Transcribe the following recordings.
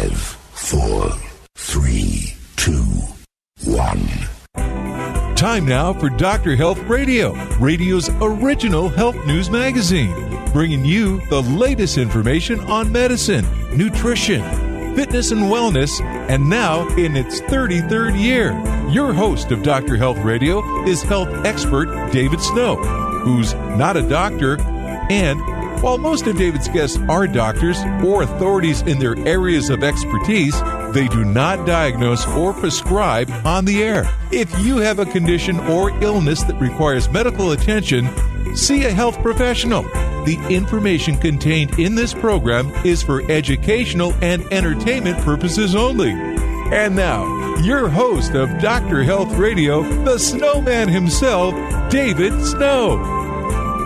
Five, four, three, two, one. Time now for Dr. Health Radio, radio's original health news magazine, bringing you the latest information on medicine, nutrition, fitness, and wellness, and now in its 33rd year. Your host of Dr. Health Radio is health expert David Snow, who's not a doctor and while most of David's guests are doctors or authorities in their areas of expertise, they do not diagnose or prescribe on the air. If you have a condition or illness that requires medical attention, see a health professional. The information contained in this program is for educational and entertainment purposes only. And now, your host of Dr. Health Radio, the snowman himself, David Snow.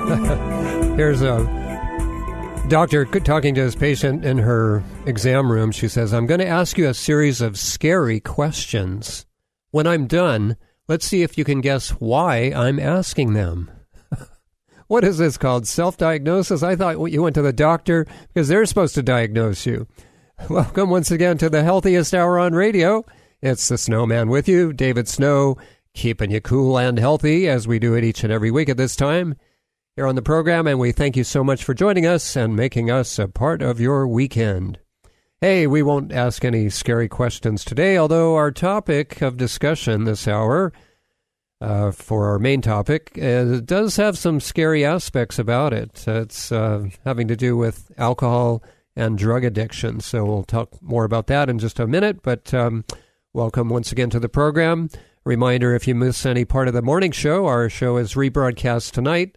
Here's a doctor talking to his patient in her exam room. She says, I'm going to ask you a series of scary questions. When I'm done, let's see if you can guess why I'm asking them. what is this called? Self diagnosis? I thought you went to the doctor because they're supposed to diagnose you. Welcome once again to the healthiest hour on radio. It's the snowman with you, David Snow, keeping you cool and healthy as we do it each and every week at this time here on the program, and we thank you so much for joining us and making us a part of your weekend. Hey, we won't ask any scary questions today, although our topic of discussion this hour uh, for our main topic uh, does have some scary aspects about it. It's uh, having to do with alcohol and drug addiction. So we'll talk more about that in just a minute, but um, welcome once again to the program. Reminder if you miss any part of the morning show, our show is rebroadcast tonight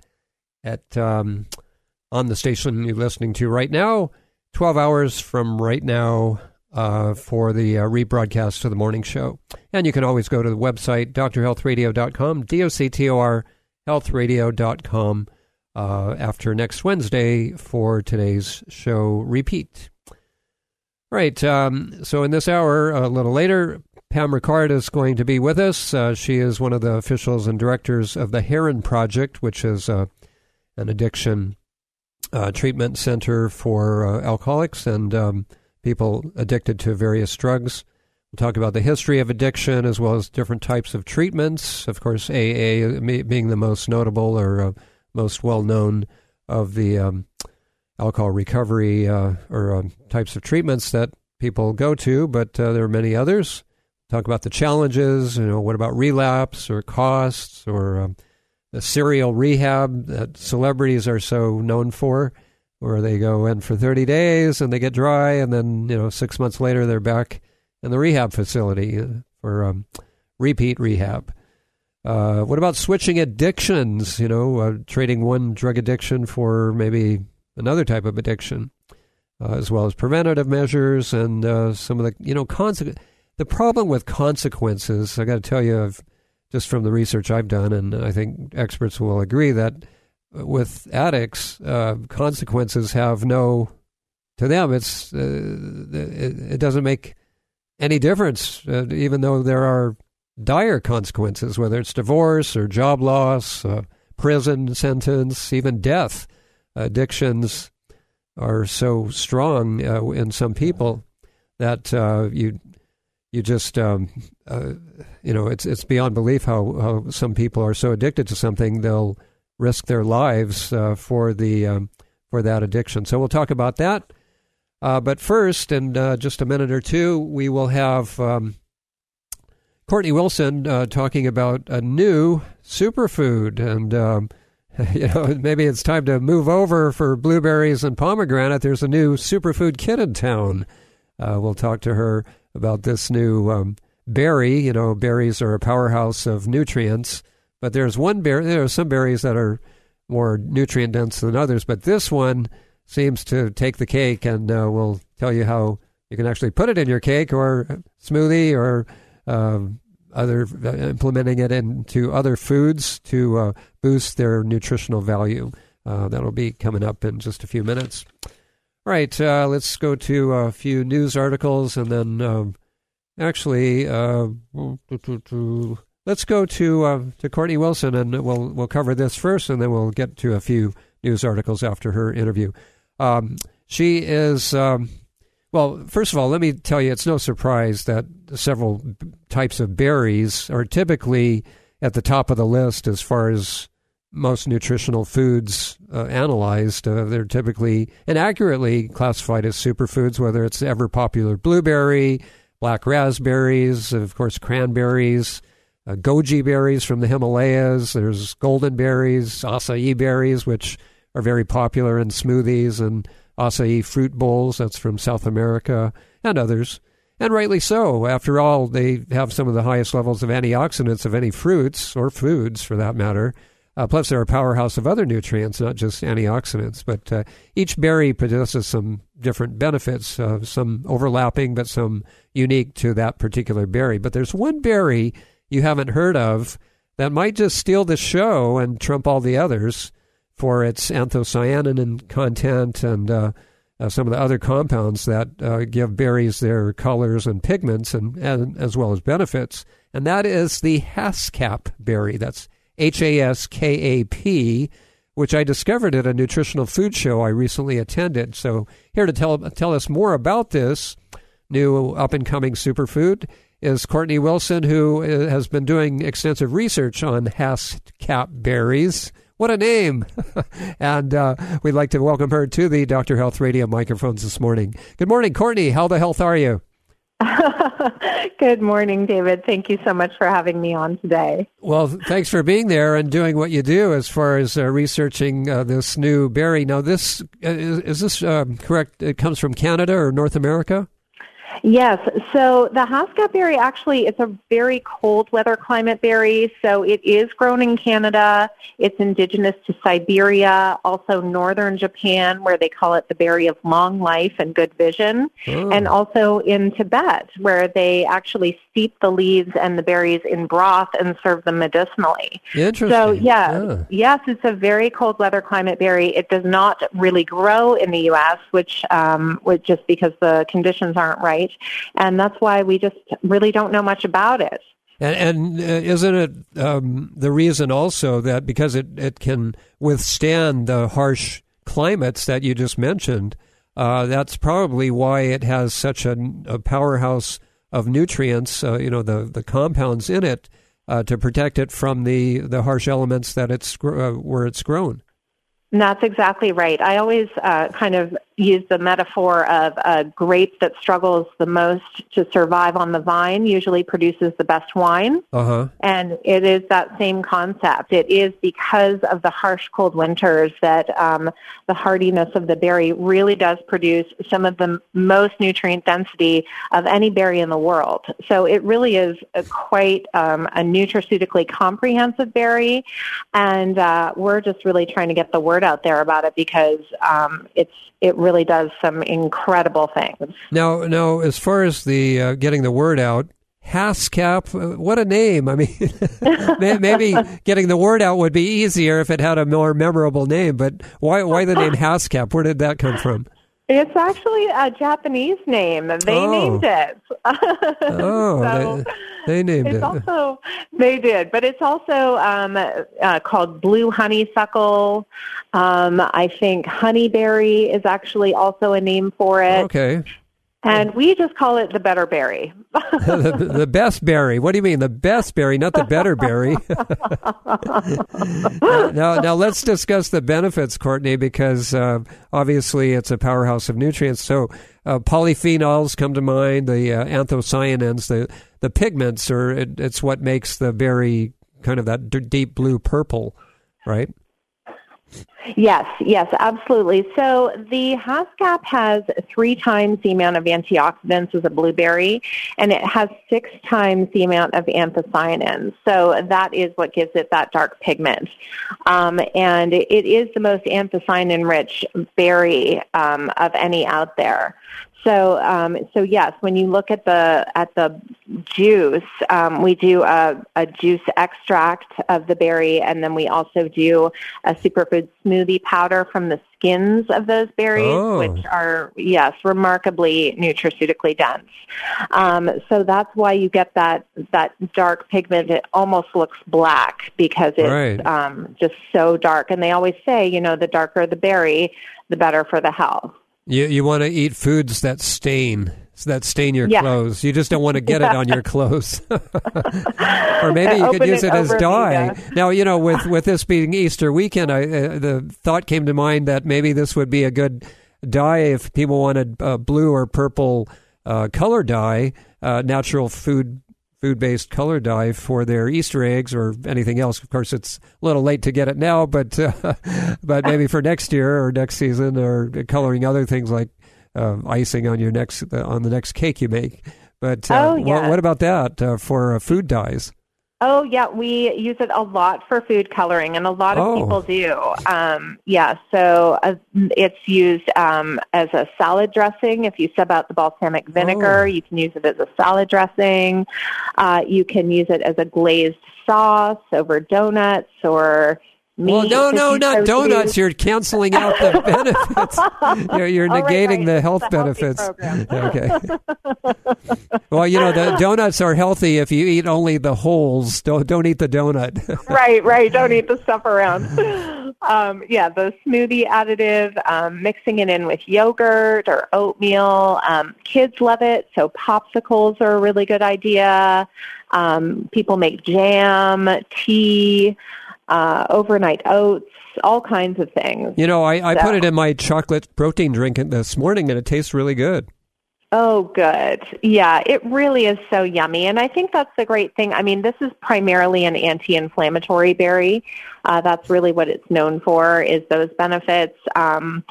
at um, on the station you're listening to right now. Twelve hours from right now uh, for the uh, rebroadcast of the morning show, and you can always go to the website drhealthradio.com, d o c t o r healthradio.com uh, after next Wednesday for today's show repeat. Right. Um, so in this hour, a little later, Pam Rickard is going to be with us. Uh, she is one of the officials and directors of the Heron Project, which is a an addiction uh, treatment center for uh, alcoholics and um, people addicted to various drugs. We'll talk about the history of addiction as well as different types of treatments. Of course, AA being the most notable or uh, most well known of the um, alcohol recovery uh, or um, types of treatments that people go to, but uh, there are many others. Talk about the challenges. You know, what about relapse or costs or um, the serial rehab that celebrities are so known for, where they go in for 30 days and they get dry, and then you know six months later they're back in the rehab facility for um, repeat rehab. Uh, what about switching addictions? You know, uh, trading one drug addiction for maybe another type of addiction, uh, as well as preventative measures and uh, some of the you know consequences. The problem with consequences, I got to tell you, I've just from the research I've done, and I think experts will agree that with addicts, uh, consequences have no. To them, it's uh, it, it, doesn't make any difference, uh, even though there are dire consequences, whether it's divorce or job loss, uh, prison sentence, even death. Addictions are so strong uh, in some people that uh, you you just um, uh, you know it's it's beyond belief how, how some people are so addicted to something they'll risk their lives uh, for the um, for that addiction. So we'll talk about that. Uh, but first, in uh, just a minute or two, we will have um, Courtney Wilson uh, talking about a new superfood, and um, you know maybe it's time to move over for blueberries and pomegranate. There's a new superfood kit in town. Uh, we'll talk to her about this new um, berry. You know, berries are a powerhouse of nutrients, but there's one berry. There are some berries that are more nutrient dense than others, but this one seems to take the cake, and uh, we'll tell you how You can actually put it in your cake or smoothie or um, other uh, implementing it into other foods to uh, boost their nutritional value. Uh, that'll be coming up in just a few minutes. All right, uh, let's go to a few news articles and then um, actually uh, let's go to uh, to Courtney Wilson and we'll we'll cover this first and then we'll get to a few news articles after her interview. Um, she is. Um, well, first of all, let me tell you, it's no surprise that several types of berries are typically at the top of the list as far as most nutritional foods uh, analyzed. Uh, they're typically and accurately classified as superfoods, whether it's ever popular blueberry, black raspberries, of course, cranberries, uh, goji berries from the Himalayas. There's golden berries, acai berries, which are very popular in smoothies and acai fruit bowls. That's from South America and others. And rightly so. After all, they have some of the highest levels of antioxidants of any fruits or foods for that matter. Uh, plus, they're a powerhouse of other nutrients, not just antioxidants. But uh, each berry possesses some different benefits, uh, some overlapping, but some unique to that particular berry. But there's one berry you haven't heard of that might just steal the show and trump all the others for its anthocyanin content and uh, uh, some of the other compounds that uh, give berries their colors and pigments, and, and as well as benefits. And that is the Haskap berry. That's H A S K A P, which I discovered at a nutritional food show I recently attended. So, here to tell, tell us more about this new up and coming superfood is Courtney Wilson, who uh, has been doing extensive research on Haskap berries. What a name! and uh, we'd like to welcome her to the Dr. Health Radio microphones this morning. Good morning, Courtney. How the health are you? Good morning, David. Thank you so much for having me on today. Well, thanks for being there and doing what you do as far as uh, researching uh, this new berry. Now, this uh, is, is this um, correct? It comes from Canada or North America? Yes. So the Haskap berry actually it's a very cold weather climate berry. So it is grown in Canada. It's indigenous to Siberia, also northern Japan where they call it the berry of long life and good vision, oh. and also in Tibet where they actually steep the leaves and the berries in broth and serve them medicinally. Interesting. So yeah, yeah. yes, it's a very cold weather climate berry. It does not really grow in the US, which um, which just because the conditions aren't right and that's why we just really don't know much about it. And, and uh, isn't it um, the reason also that because it, it can withstand the harsh climates that you just mentioned, uh, that's probably why it has such a, a powerhouse of nutrients, uh, you know, the, the compounds in it uh, to protect it from the, the harsh elements that it's uh, where it's grown. That's exactly right. I always uh, kind of use the metaphor of a grape that struggles the most to survive on the vine usually produces the best wine. Uh-huh. And it is that same concept. It is because of the harsh cold winters that um, the hardiness of the berry really does produce some of the most nutrient density of any berry in the world. So it really is a quite um, a nutraceutically comprehensive berry. And uh, we're just really trying to get the word out there about it because um, it's it really does some incredible things. Now, now, as far as the uh, getting the word out, Haskap, uh, what a name! I mean, maybe getting the word out would be easier if it had a more memorable name. But why, why the name Haskap? Where did that come from? It's actually a Japanese name. They oh. named it. oh, so they, they, named it's it. Also, they did, but it's also um, uh, called blue honeysuckle. Um, I think honeyberry is actually also a name for it. Okay. And we just call it the better berry. the, the, best berry. What do you mean? The best berry, not the better berry. now, now let's discuss the benefits, Courtney, because uh, obviously it's a powerhouse of nutrients. So uh, polyphenols come to mind, the uh, anthocyanins, the the pigments, or it, it's what makes the berry kind of that d- deep blue purple, right? Yes, yes, absolutely. So the Haskap has three times the amount of antioxidants as a blueberry, and it has six times the amount of anthocyanins. So that is what gives it that dark pigment. Um, and it is the most anthocyanin-rich berry um, of any out there. So, um, so yes, when you look at the at the juice, um, we do a, a juice extract of the berry, and then we also do a superfood smoothie powder from the skins of those berries, Oh. which are yes, remarkably nutraceutically dense. Um, so that's why you get that that dark pigment. It almost looks black because it's Right. um, just so dark. And they always say, you know, the darker the berry, the better for the health. You you want to eat foods that stain that stain your Yeah. clothes. You just don't want to get it on your clothes. or maybe you could use it it as dye. Vega. Now you know with with this being Easter weekend, I, uh, the thought came to mind that maybe this would be a good dye if people wanted uh, blue or purple uh, color dye, uh, natural food food based color dye for their Easter eggs or anything else. Of course, it's a little late to get it now, but uh, but maybe for next year or next season or coloring other things like uh, icing on your next on the next cake you make. But uh, Oh, what, yeah. what about that uh, for uh, food dyes? Oh yeah, we use it a lot for food coloring, and a lot of Oh. people do. Um, yeah, so uh, it's used um, as a salad dressing. If you sub out the balsamic vinegar, Oh. you can use it as a salad dressing. Uh, you can use it as a glazed sauce over donuts or meat. Well, no, no, not donuts. You're canceling out the benefits. You're, you're Oh, right, negating right. the health healthy benefits. okay. well, you know the donuts are healthy if you eat only the holes. Don't don't eat the donut. right, right. Don't eat the stuff around. Um, yeah, the smoothie additive, um, mixing it in with yogurt or oatmeal. Um, kids love it, so popsicles are a really good idea. Um, people make jam, tea, uh, overnight oats, all kinds of things. you know, I, I put it in my chocolate protein drink this morning, and it tastes really good. Oh, good. Yeah, it really is so yummy. And I think that's the great thing. I mean, this is primarily an anti-inflammatory berry. Uh, that's really what it's known for is those benefits. Um,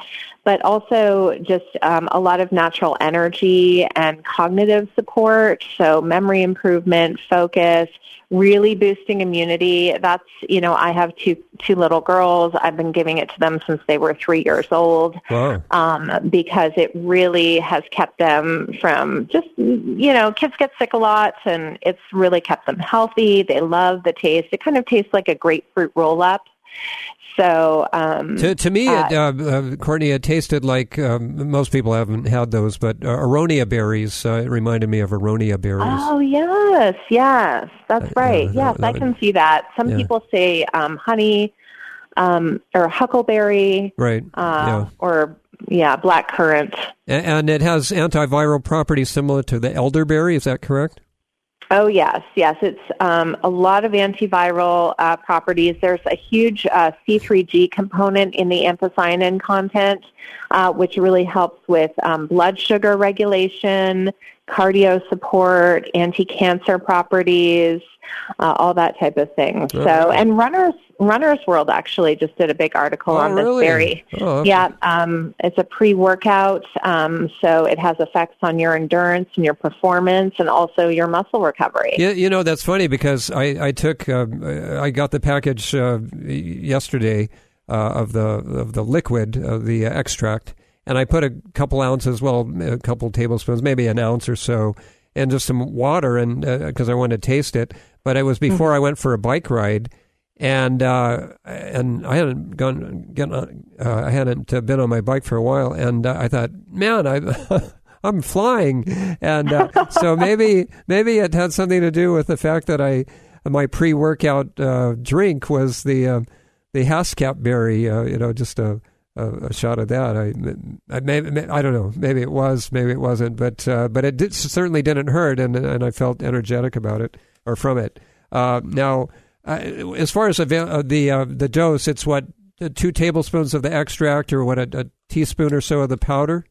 but also just um, a lot of natural energy and cognitive support. So memory improvement, focus, really boosting immunity. That's, you know, I have two, two little girls. I've been giving it to them since they were three years old Wow. um, because it really has kept them from just, you know, kids get sick a lot and it's really kept them healthy. They love the taste. It kind of tastes like a grapefruit roll So, um, To, to me, uh, it, uh, uh, Courtney, it tasted like um, most people haven't had those, but uh, aronia berries. Uh, it reminded me of aronia berries. Oh yes, yes, that's right. Uh, yes, that I can see that. Some yeah. people say um, honey um, or huckleberry Right. uh, yeah. or yeah, black currant. A- And it has antiviral properties similar to the elderberry. Is that correct? Oh yes, yes. It's um, a lot of antiviral uh, properties. There's a huge uh, C3G component in the anthocyanin content, uh, which really helps with um, blood sugar regulation, cardio support, anti-cancer properties, uh, all that type of thing. So, and runners Runners World actually just did a big article Oh, on this really? berry. Oh, okay. Yeah, um, it's a pre-workout, um, so it has effects on your endurance and your performance, and also your muscle recovery. Yeah, you know that's funny because I I took uh, I got the package uh, yesterday uh, of the of the liquid of the uh, extract, and I put a couple ounces, well, a couple tablespoons, maybe an ounce or so, and just some water, and because I wanted to taste it. But it was before I went for a bike ride, and uh, and I hadn't gone get on, uh, I hadn't uh, been on my bike for a while, and uh, I thought, man, I. I'm flying, and uh, so maybe maybe it had something to do with the fact that I my pre-workout uh, drink was the the Haskap berry, uh, you know, just a, a, a shot of that. I, I maybe I don't know, maybe it was, maybe it wasn't, but uh, but it did, certainly didn't hurt, and and I felt energetic about it or from it. Uh, now, uh, as far as avail- uh, the uh, the dose, it's what two tablespoons of the extract, or what a, a teaspoon or so of the powder.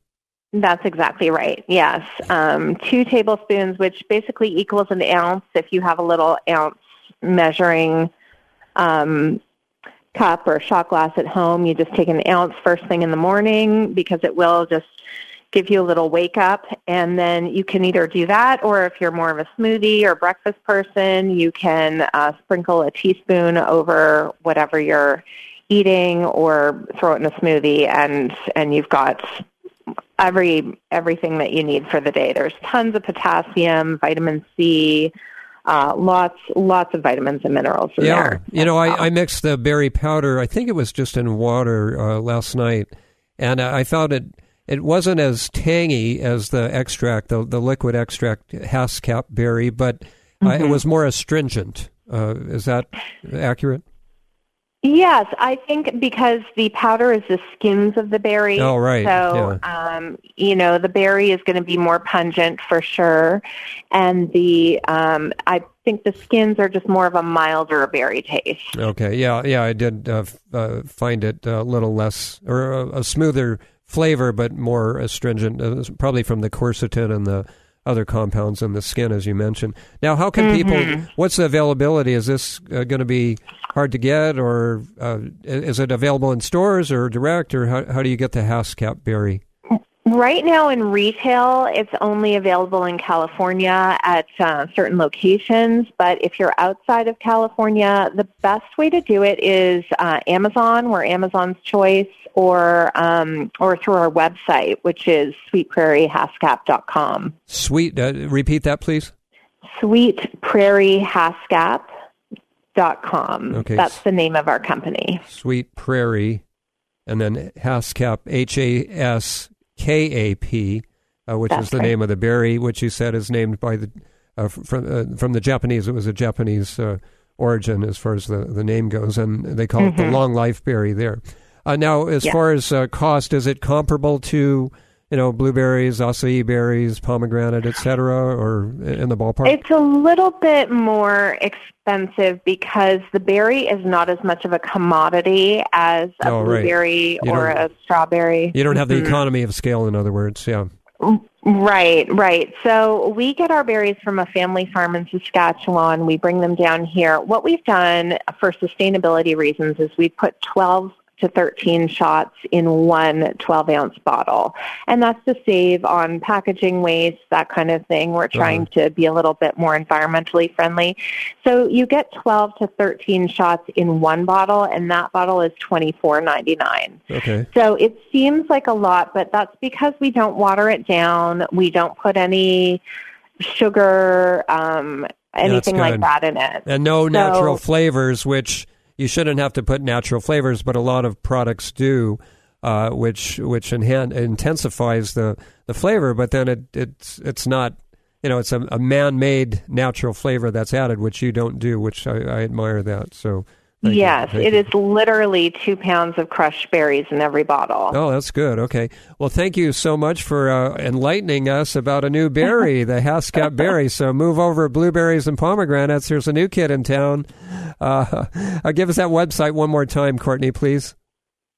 That's exactly right. Yes, um, two tablespoons, which basically equals an ounce. If you have a little ounce measuring um, cup or shot glass at home, you just take an ounce first thing in the morning because it will just give you a little wake up. And then you can either do that, or if you're more of a smoothie or breakfast person, you can uh, sprinkle a teaspoon over whatever you're eating, or throw it in a smoothie, and and you've got every everything that you need for the day. There's tons of potassium, vitamin C, uh, lots lots of vitamins and minerals in yeah. there. You know, I, I mixed the berry powder. I think it was just in water uh, last night, and I found it. It wasn't as tangy as the extract, the, the liquid extract Haskap berry, but uh, it was more astringent. Uh, is that accurate? Yes, I think because the powder is the skins of the berry. Oh, right. So, um, you know, the berry is going to be more pungent for sure, and the um, I think the skins are just more of a milder berry taste. Okay, yeah, yeah, I did uh, f- uh, find it a little less or a, a smoother flavor, but more astringent, uh, probably from the quercetin and the other compounds in the skin, as you mentioned. Now, how can people? What's the availability? Is this uh, going to be hard to get, or uh, is it available in stores or direct, or how, how do you get the Haskap berry? Right now in retail, it's only available in California at uh, certain locations. But if you're outside of California, the best way to do it is uh, Amazon. We're Amazon's choice, or um, or through our website, which is sweetprairiehaskap.com. Sweet. Uh, repeat that, please. Sweetprairiehaskap.com. Okay. That's the name of our company. Sweet Prairie, and then Haskap, H A S K A P, uh, which That's is the right. name of the berry, which you said is named by the uh, from uh, from the Japanese. It was a Japanese uh, origin as far as the, the name goes, and they call it the long life berry there. Uh, now, as Yeah. far as uh, cost, is it comparable to you know blueberries, acai berries, pomegranate, etc., or in the ballpark? It's a little bit more expensive because the berry is not as much of a commodity as a Oh, blueberry You or a strawberry. you don't have the Mhm. economy of scale, in other words. Yeah. Right, right. So we get our berries from a family farm in Saskatchewan. We bring them down here. What we've done for sustainability reasons is we put 12 to 13 shots in one 12 ounce bottle. And that's to save on packaging waste, that kind of thing. We're trying to be a little bit more environmentally friendly. So you get 12 to 13 shots in one bottle, and that bottle is $24.99. Okay. So it seems like a lot, but that's because we don't water it down. We don't put any sugar, um, anything like that in it. and no natural So- flavors, which you shouldn't have to put natural flavors, but a lot of products do, uh, which which enhan- intensifies the, the flavor. But then it it's it's not, you know, it's a, a man made natural flavor that's added, which you don't do, which I, I admire that. So thank yes, it you. is literally two pounds of crushed berries in every bottle. Oh, that's good. Okay. Well, thank you so much for uh, enlightening us about a new berry, the Haskap berry. So move over blueberries and pomegranates. There's a new kid in town. Uh, uh, give us that website one more time, Courtney, please.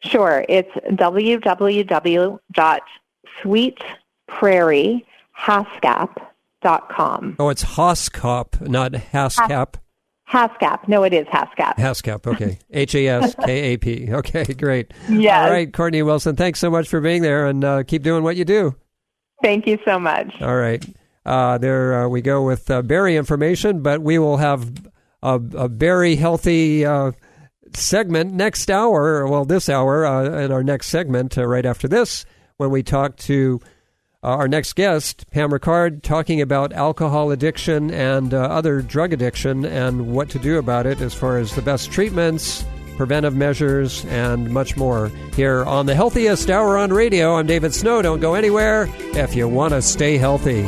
Sure, it's www.sweetprairiehaskap.com. Oh, it's Haskap, not Haskap. Haskap. No, it is Haskap. Haskap. Okay. H A S K A P. Okay, great. Yes. All right, Courtney Wilson, thanks so much for being there and uh, keep doing what you do. Thank you so much. All right. Uh, there uh, we go with uh, berry information, but we will have a, a very healthy uh, segment next hour. Well, this hour uh, in our next segment, uh, right after this, when we talk to uh, our next guest, Pam Rickard, talking about alcohol addiction and uh, other drug addiction and what to do about it as far as the best treatments, preventive measures, and much more here on the healthiest hour on radio. I'm David Snow. Don't go anywhere if you want to stay healthy.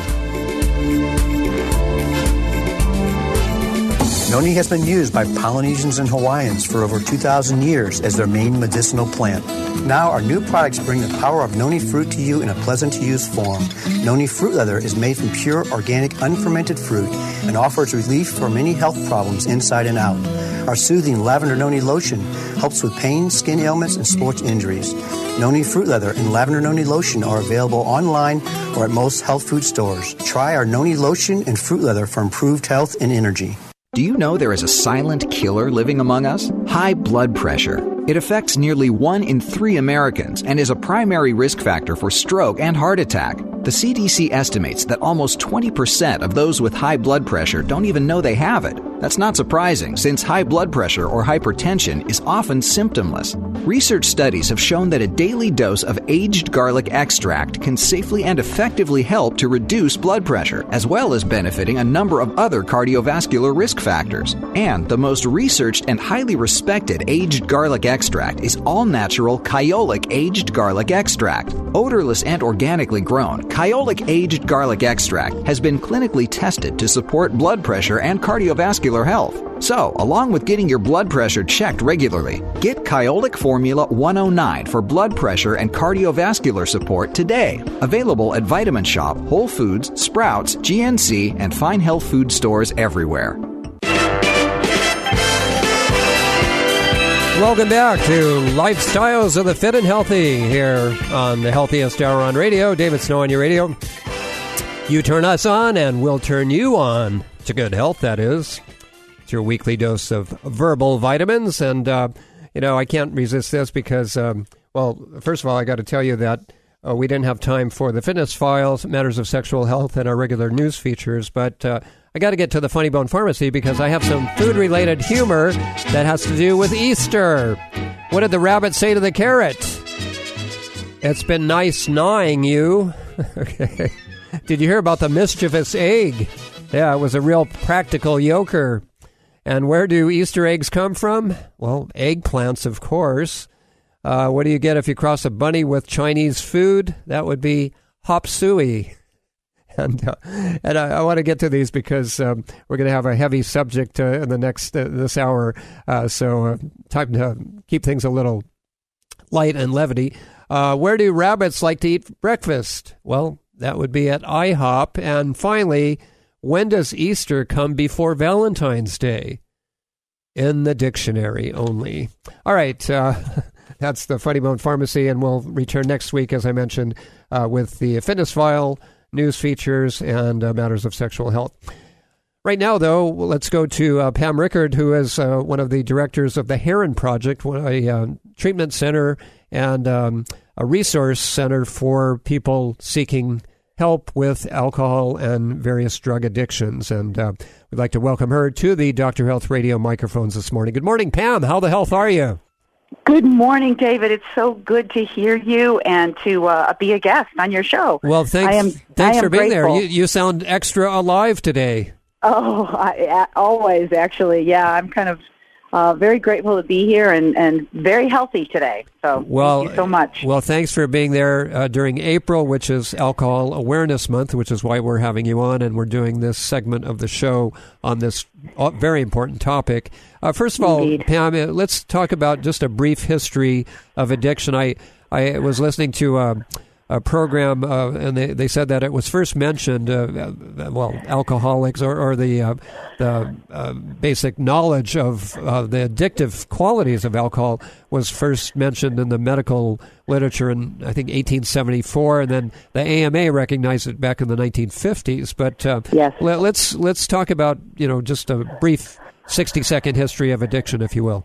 Noni has been used by Polynesians and Hawaiians for over 2,000 years as their main medicinal plant. Now, our new products bring the power of noni fruit to you in a pleasant to use form. Noni fruit leather is made from pure, organic, unfermented fruit and offers relief for many health problems inside and out. Our soothing lavender noni lotion helps with pain, skin ailments, and sports injuries. Noni fruit leather and lavender noni lotion are available online or at most health food stores. Try our noni lotion and fruit leather for improved health and energy. Do you know there is a silent killer living among us? High blood pressure. It affects nearly one in three Americans and is a primary risk factor for stroke and heart attack. The CDC estimates that almost 20% of those with high blood pressure don't even know they have it. That's not surprising, since high blood pressure or hypertension is often symptomless. Research studies have shown that a daily dose of aged garlic extract can safely and effectively help to reduce blood pressure, as well as benefiting a number of other cardiovascular risk factors. And the most researched and highly respected aged garlic extract is all natural Kyolic aged garlic extract. Odorless and organically grown, Kyolic aged garlic extract has been clinically tested to support blood pressure and cardiovascular health. So, along with getting your blood pressure checked regularly, get Kyolic Formula 109 for blood pressure and cardiovascular support today. Available at Vitamin Shoppe, Whole Foods, Sprouts, GNC, and fine health food stores everywhere. Welcome back to Lifestyles of the Fit and Healthy here on the Healthiest Hour on Radio. David Snow on your radio. You turn us on, and we'll turn you on to good health, that is. It's your weekly dose of verbal vitamins. And, uh, you know, I can't resist this because, um, well, first of all, I got to tell you that uh, we didn't have time for the fitness files, matters of sexual health, and our regular news features, but. Uh, I got to get to the Funny Bone Pharmacy because I have some food related humor that has to do with Easter. What did the rabbit say to the carrot? It's been nice gnawing you. okay. Did you hear about the mischievous egg? Yeah, it was a real practical yoker. And where do Easter eggs come from? Well, eggplants, of course. Uh, what do you get if you cross a bunny with Chinese food? That would be hop suey. And, uh, and I, I want to get to these because um, we're going to have a heavy subject uh, in the next uh, this hour. Uh, so uh, time to keep things a little light and levity. Uh, where do rabbits like to eat breakfast? Well, that would be at IHOP. And finally, when does Easter come before Valentine's Day? In the dictionary only. All right. That's the Funny Bone Pharmacy, and we'll return next week, as I mentioned, with the fitness file, news features, and uh, matters of sexual health. Right now, though, let's go to uh, Pam Rickard, who is uh, one of the directors of the Heron Project, a uh, treatment center and um, a resource center for people seeking help with alcohol and various drug addictions. And uh, we'd like to welcome her to the Dr. Health Radio microphones this morning. Good morning, Pam. How the health are you? Good morning, David. It's so good to hear you and to uh, be a guest on your show. Well, thanks, am, thanks for being grateful. there. You, you sound extra alive today. Oh, I, always, actually. Yeah, I'm kind of uh, very grateful to be here and, and very healthy today. So Well, thank you so much. Well, thanks for being there uh, during April, which is Alcohol Awareness Month, which is why we're having you on, and we're doing this segment of the show on this uh, very important topic. Uh, first of all, Indeed. Pam, uh, let's talk about just a brief history of addiction. I I was listening to. A program, uh, and they, they said that it was first mentioned, uh, uh, well, alcoholics or, or the uh, the uh, basic knowledge of uh, the addictive qualities of alcohol was first mentioned in the medical literature in I think 1874, and then the AMA recognized it back in the 1950s. But uh, Yes. let, let's let's talk about you know just a brief 60 second history of addiction, if you will.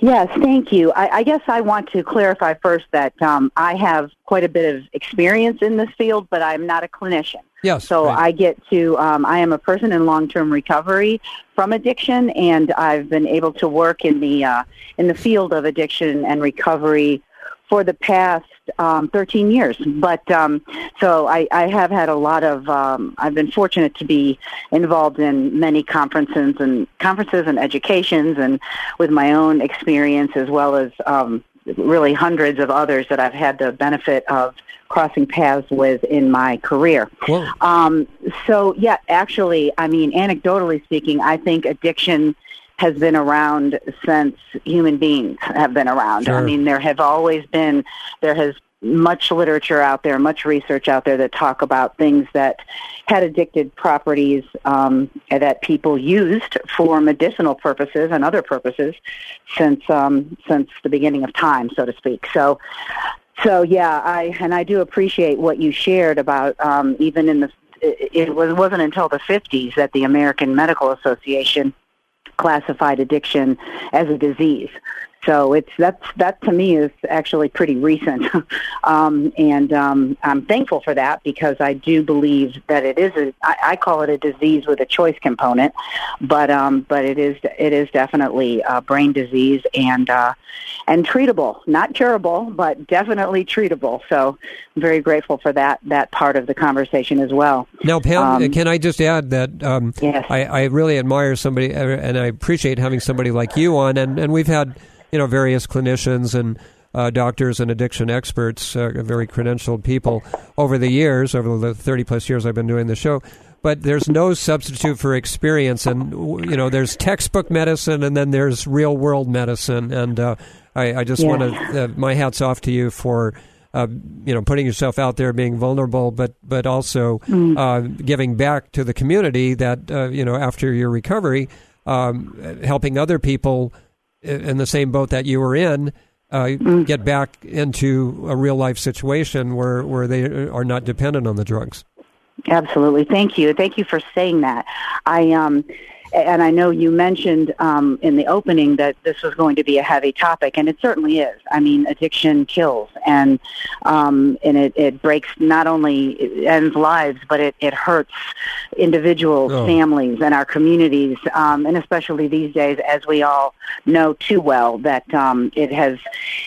Yes, thank you. I, I guess I want to clarify first that um, I have quite a bit of experience in this field, but I'm not a clinician. Yes. So right. I get to, um, I am a person in long-term recovery from addiction, and I've been able to work in the uh, in the field of addiction and recovery for the past um, 13 years. But um, so I, I have had a lot of. Um, I've been fortunate to be involved in many conferences and conferences and educations, and with my own experience as well as um, really hundreds of others that I've had the benefit of crossing paths with in my career. Well, Um, so yeah, actually, I mean, anecdotally speaking, I think addiction has been around since human beings have been around. Sure. I mean, there have always been, there has much literature out there, much research out there that talk about things that had addicted properties um, that people used for medicinal purposes and other purposes since um, since the beginning of time, so to speak. So, so yeah, I and I do appreciate what you shared about um, even in the. It, it was wasn't until the 50s that the American Medical Association classified addiction as a disease. So it's that's that to me is actually pretty recent, um, and um, I'm thankful for that because I do believe that it is a I, I call it a disease with a choice component, but um, but it is it is definitely a brain disease and uh, and treatable, not curable, but definitely treatable. So I'm very grateful for that that part of the conversation as well. Now, Pam, um, can I just add that um, yes. I, I really admire somebody, uh, and I appreciate having somebody like you on, and, and we've had you know various clinicians and uh, doctors and addiction experts, uh, very credentialed people over the years, over the 30 plus years I've been doing the show. But there's no substitute for experience, and you know there's textbook medicine, and then there's real world medicine. And uh, I, I, just yeah. want to uh, my hats off to you for uh, you know putting yourself out there, being vulnerable, but but also mm. uh, giving back to the community. That uh, you know after your recovery, um, helping other people in the same boat that you were in uh, mm. get back into a real life situation where, where they are not dependent on the drugs. Absolutely. Thank you. Thank you for saying that. I um and I know you mentioned um, in the opening that this was going to be a heavy topic, and it certainly is. I mean, addiction kills, and um, and it, it breaks not only it ends lives, but it, it hurts individuals, oh. families, and our communities, um, and especially these days, as we all know too well, that um, it has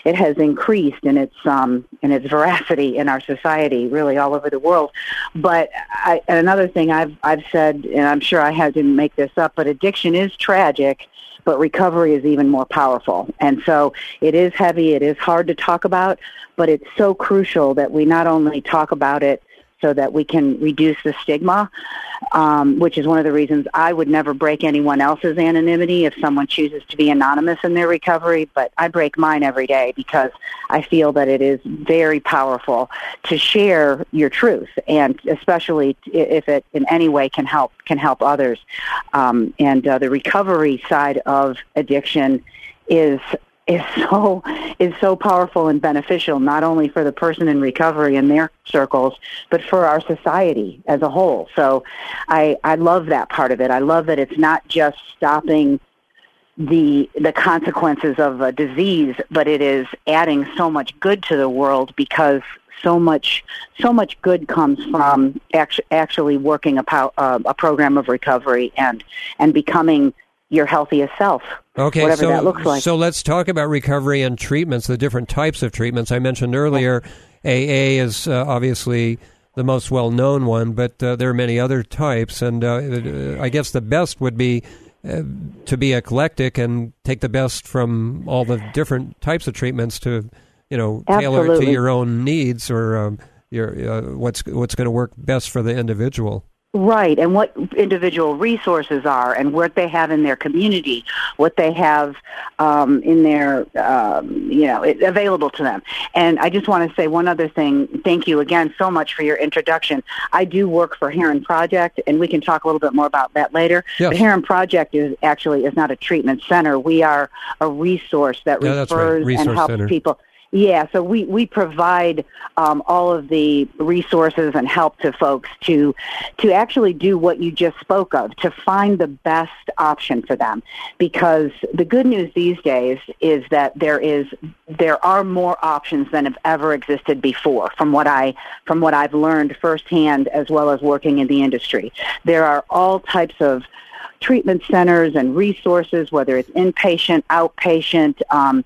it has increased and its um, in its veracity in our society, really all over the world. But I, another thing I've I've said, and I'm sure I had to make this up but addiction is tragic but recovery is even more powerful. And so it is heavy, it is hard to talk about, but it's so crucial that we not only talk about it so that we can reduce the stigma, um, which is one of the reasons I would never break anyone else's anonymity if someone chooses to be anonymous in their recovery, but I break mine every day because I feel that it is very powerful to share your truth, and especially if it in any way can help can help others. Um, and uh, the recovery side of addiction is is so is so powerful and beneficial not only for the person in recovery and their circles but for our society as a whole. So i i love that part of it. I love that it's not just stopping the the consequences of a disease but it is adding so much good to the world because so much so much good comes from actu- actually working a, pow- uh, a program of recovery and and becoming your healthiest self. Okay, whatever so, that looks like. So let's talk about recovery and treatments, the different types of treatments. I mentioned earlier, AA is uh, obviously the most well known one, but uh, there are many other types. And uh, I guess the best would be uh, to be eclectic and take the best from all the different types of treatments to, you know, Absolutely. tailor it to your own needs or um, your uh, what's what's going to work best for the individual. Right, and what individual resources are, and what they have in their community, what they have um, in their, um, you know, it, available to them. And I just want to say one other thing. Thank you again so much for your introduction. I do work for Heron Project, and we can talk a little bit more about that later. Yes. But Heron Project is actually is not a treatment center. We are a resource that yeah, refers right. and helps center. people. Yeah, so we, we provide um, all of the resources and help to folks to to actually do what you just spoke of, to find the best option for them. Because the good news these days is that there is there are more options than have ever existed before. From what I from what I've learned firsthand, as well as working in the industry, there are all types of treatment centers and resources, whether it's inpatient, outpatient, um,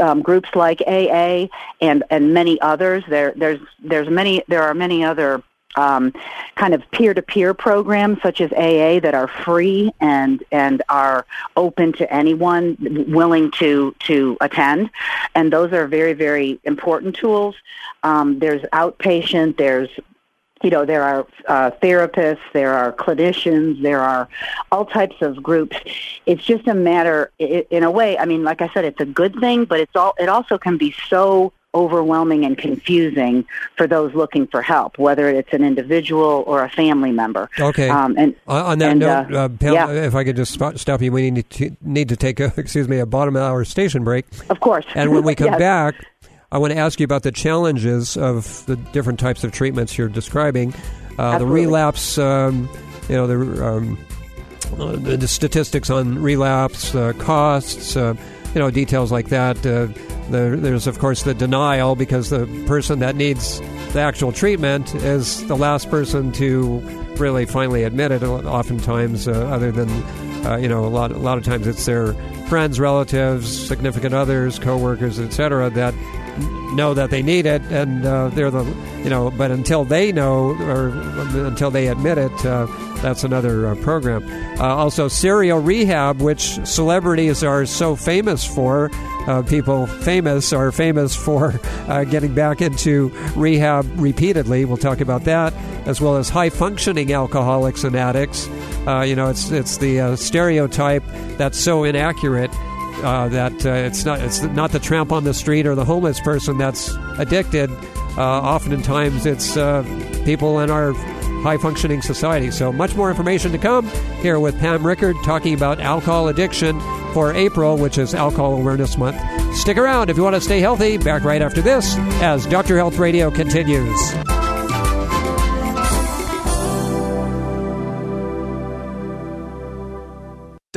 um, groups like AA and and many others. There there's there's many there are many other um, kind of peer-to-peer programs such as AA that are free and and are open to anyone willing to to attend, and those are very very important tools. Um, there's outpatient, there's you know, there are uh, therapists, there are clinicians, there are all types of groups. It's just a matter, in a way. I mean, like I said, it's a good thing, but it's all. It also can be so overwhelming and confusing for those looking for help, whether it's an individual or a family member. Okay. Um, and on that and, note, uh, uh, Pam, yeah. if I could just stop you, we need to need to take a excuse me a bottom hour station break. Of course. And when we come Yes. back, I want to ask you about the challenges of the different types of treatments you're describing. Uh, the relapse, um, you know, the, um, uh, the, the statistics on relapse, uh, costs, uh, you know, details like that. Uh, there, there's, of course, the denial because the person that needs the actual treatment is the last person to really finally admit it. Oftentimes, uh, other than uh, you know, a lot, a lot of times it's their friends, relatives, significant others, coworkers, etc., that know that they need it, and uh, they're the you know. But until they know or until they admit it, uh, that's another uh, program. Uh, also, serial rehab, which celebrities are so famous for. Uh, people famous are famous for uh, getting back into rehab repeatedly. We'll talk about that, as well as high functioning alcoholics and addicts. you know, it's it's the stereotype that's so inaccurate uh, that uh, it's not it's not the tramp on the street or the homeless person that's addicted. Uh, oftentimes, it's uh, people in our high functioning society. So, much more information to come here with Pam Rickard talking about alcohol addiction for April, which is Alcohol Awareness Month. Stick around if you want to stay healthy. Back right after this as Dr. Health Radio continues.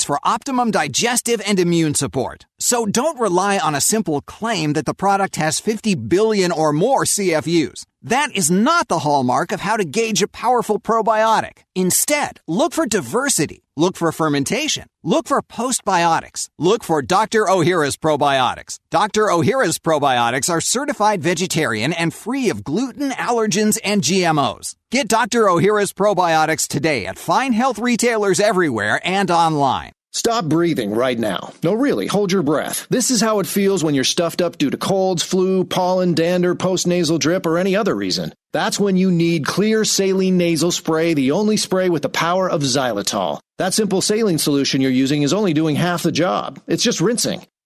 for optimum digestive and immune support. So don't rely on a simple claim that the product has 50 billion or more CFUs. That is not the hallmark of how to gauge a powerful probiotic. Instead, look for diversity. Look for fermentation. Look for postbiotics. Look for Dr. Ohhira's probiotics. Dr. Ohhira's probiotics are certified vegetarian and free of gluten, allergens, and GMOs. Get Dr. Ohhira's probiotics today at fine health retailers everywhere and online. Stop breathing right now. No, really, hold your breath. This is how it feels when you're stuffed up due to colds, flu, pollen, dander, postnasal drip, or any other reason. That's when you need Xlear saline nasal spray, the only spray with the power of xylitol. That simple saline solution you're using is only doing half the job. It's just rinsing.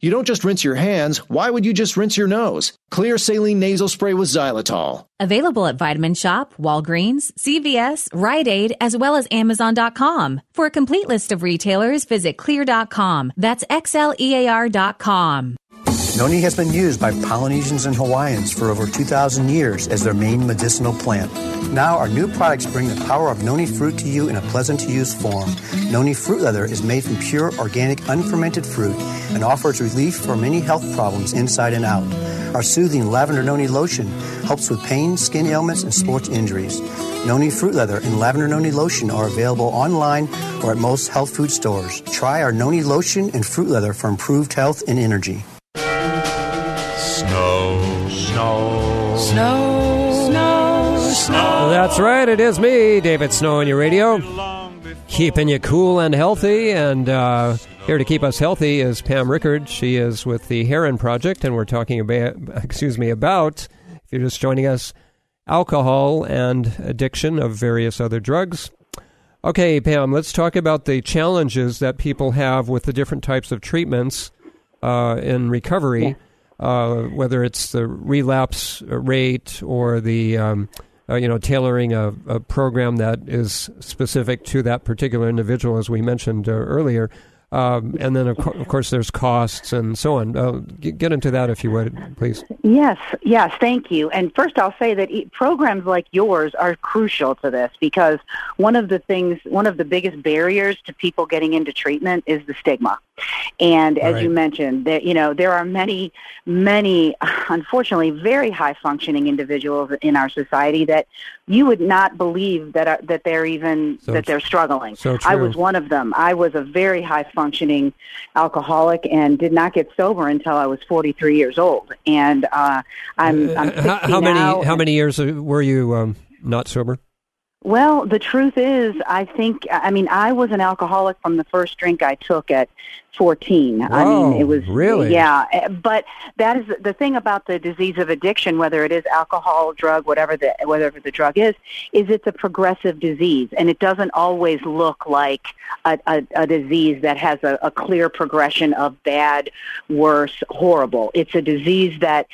You don't just rinse your hands. Why would you just rinse your nose? Xlear saline nasal spray with xylitol. Available at Vitamin Shoppe, Walgreens, CVS, Rite Aid, as well as Amazon.com. For a complete list of retailers, visit xlear.com. That's X-L-E-A-R.com. Noni has been used by Polynesians and Hawaiians for over 2,000 years as their main medicinal plant. Now, our new products bring the power of noni fruit to you in a pleasant to use form. Noni fruit leather is made from pure, organic, unfermented fruit and offers relief for many health problems inside and out. Our soothing lavender noni lotion helps with pain, skin ailments, and sports injuries. Noni fruit leather and lavender noni lotion are available online or at most health food stores. Try our noni lotion and fruit leather for improved health and energy. Snow, snow, snow, snow, snow. That's right. It is me, David Snow, on your radio, keeping you cool and healthy. And uh, here to keep us healthy is Pam Rickard. She is with the Herren Project, and we're talking about, excuse me, about if you're just joining us, alcohol and addiction of various other drugs. Okay, Pam, let's talk about the challenges that people have with the different types of treatments uh, in recovery. Yeah uh, whether it's the relapse rate or the um, uh, you know tailoring a, a, program that is specific to that particular individual, as we mentioned uh, earlier. Um, and then, of, co- of, course, there's costs and so on. Uh, get into that if you would, please. Yes, yes, thank you. And first, I'll say that e- programs like yours are crucial to this because one of the things, one of the biggest barriers to people getting into treatment is the stigma. And as Right. you mentioned, that you know there are many, many, unfortunately, very high functioning individuals in our society that you would not believe that are, that they're even So that they're struggling. so I was one of them. I was a very high functioning alcoholic and did not get sober until I was 43 years old. And uh, I'm, I'm 60 how, how now, many how many years uh, were you um, not sober? well, the truth is, I think, I mean, I was an alcoholic from the first drink I took at 14. I mean, it was really? yeah. eh, But that is the thing about the disease of addiction, whether it is alcohol, drug, whatever the whatever the drug is, is it's a progressive disease, and it doesn't always look like a, a, a disease that has a, a clear progression of bad, worse, horrible. It's a disease that,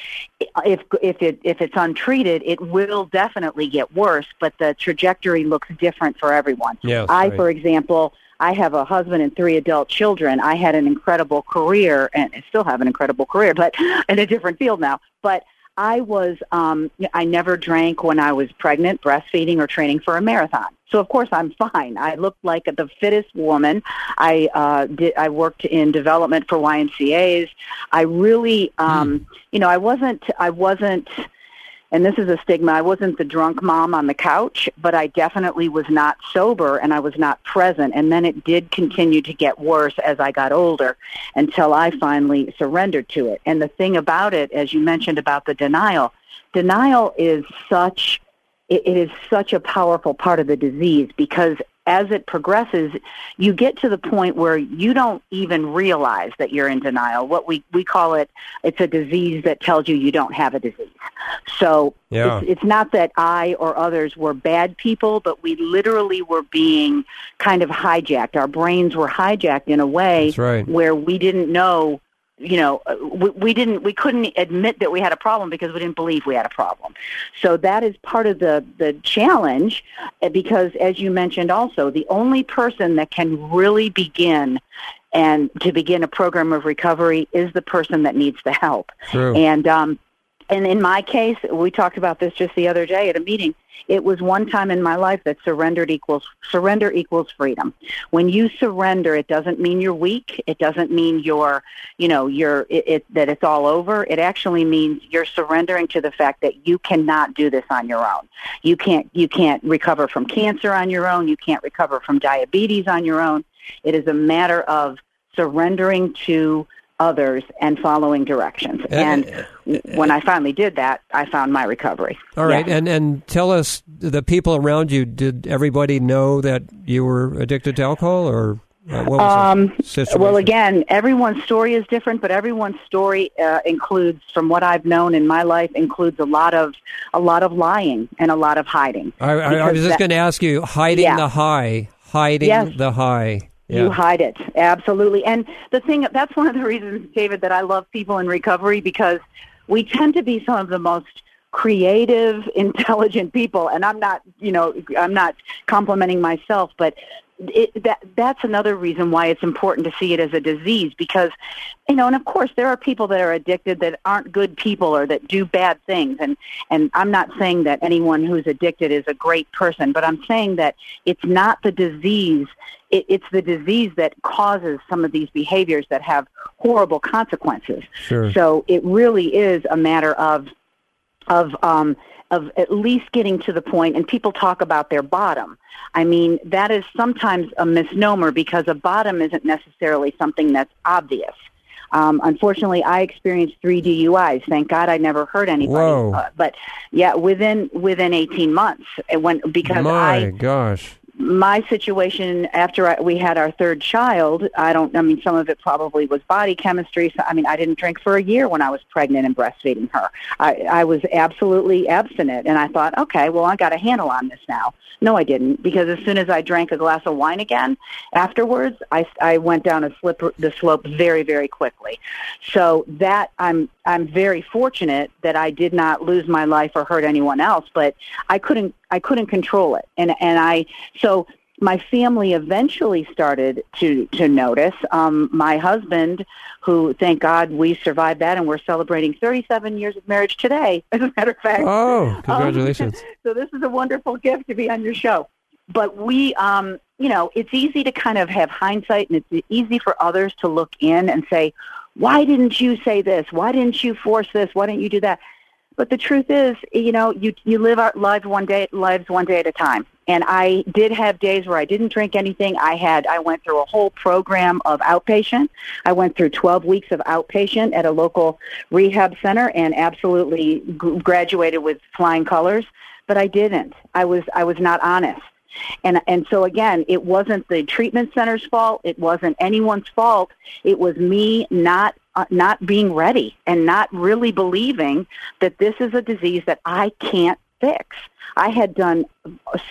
if if it if it's untreated, it will definitely get worse, but the trajectory looks different for everyone. Yes, I, right. for example, I have a husband and three adult children. I had an incredible career, and I still have an incredible career, but in a different field now. But I was, um, I never drank when I was pregnant, breastfeeding, or training for a marathon. So of course I'm fine. I looked like the fittest woman. I uh, did. I worked in development for YMCA's. I really, um, you know, I wasn't. I wasn't and this is a stigma. I wasn't the drunk mom on the couch, but I definitely was not sober and I was not present. And then it did continue to get worse as I got older until I finally surrendered to it. And the thing about it, as you mentioned about the denial, denial is such it, is such a powerful part of the disease because as it progresses, you get to the point where you don't even realize that you're in denial. What we, we call it, it's a disease that tells you you don't have a disease. So Yeah. it's, it's not that I or others were bad people, but we literally were being kind of hijacked. Our brains were hijacked in a way right. where we didn't know you know uh, we, we didn't we couldn't admit that we had a problem because we didn't believe we had a problem so that is part of the the challenge uh, because as you mentioned also the only person that can really begin and to begin a program of recovery is the person that needs the help True. and um and in my case we talked about this just the other day at a meeting. It was one time in my life that surrendered equals surrender equals freedom. When you surrender it doesn't mean you're weak. It doesn't mean you're you know you're it, it that it's all over. It actually means you're surrendering to the fact that you cannot do this on your own. You can't you can't recover from cancer on your own. You can't recover from diabetes on your own. It is a matter of surrendering to others and following directions. Uh, and when i finally did that i found my recovery All right, Yes. and and tell us the people around you. Did everybody know that you were addicted to alcohol, or uh, what was Um? Well, again, everyone's story is different, but everyone's story uh, includes, from what I've known in my life, includes a lot of a lot of lying and a lot of hiding. I, I, I was just going to ask you, hiding Yeah. the high, hiding Yes. the high. You hide it absolutely, and the thing that's one of the reasons, David, that I love people in recovery because we tend to be some of the most creative, intelligent people. And I'm not, you know, I'm not complimenting myself, but it, that that's another reason why it's important to see it as a disease because, you know, and of course there are people that are addicted that aren't good people or that do bad things, and and I'm not saying that anyone who's addicted is a great person, but I'm saying that it's not the disease it, it's the disease that causes some of these behaviors that have horrible consequences. Sure. So it really is a matter of of um, of at least getting to the point, and people talk about their bottom. I mean, that is sometimes a misnomer because a bottom isn't necessarily something that's obvious. Um, unfortunately, I experienced three DUIs. Thank God I never hurt anybody. Uh, but yeah, within within 18 months, it went because My I gosh. My situation after I, we had our third child, I don't, I mean, some of it probably was body chemistry. So, I mean, I didn't drink for a year when I was pregnant and breastfeeding her. I, I was absolutely abstinent. And I thought, okay, well, I got a handle on this now. No, I didn't, because as soon as I drank a glass of wine again afterwards, I, I went down a slip, the slope very, very quickly. So that I'm, I'm very fortunate that I did not lose my life or hurt anyone else, but I couldn't, I couldn't control it. And, and I, so my family eventually started to to notice. Um, my husband, who thank God we survived that, and we're celebrating 37 years of marriage today. As a matter of fact. Oh, Um, congratulations. so this is a wonderful gift to be on your show. But we, um, you know, it's easy to kind of have hindsight and it's easy for others to look in and say, why didn't you say this? Why didn't you force this? Why didn't you do that? But the truth is, you know, you you live our lives one day lives one day at a time. And I did have days where I didn't drink anything. I had I went through a whole program of outpatient. I went through 12 weeks of outpatient at a local rehab center and absolutely graduated with flying colors, but I didn't. I was I was not honest. And and so again, it wasn't the treatment center's fault. It wasn't anyone's fault. It was me not uh, not being ready and not really believing that this is a disease that I can't fix. I had done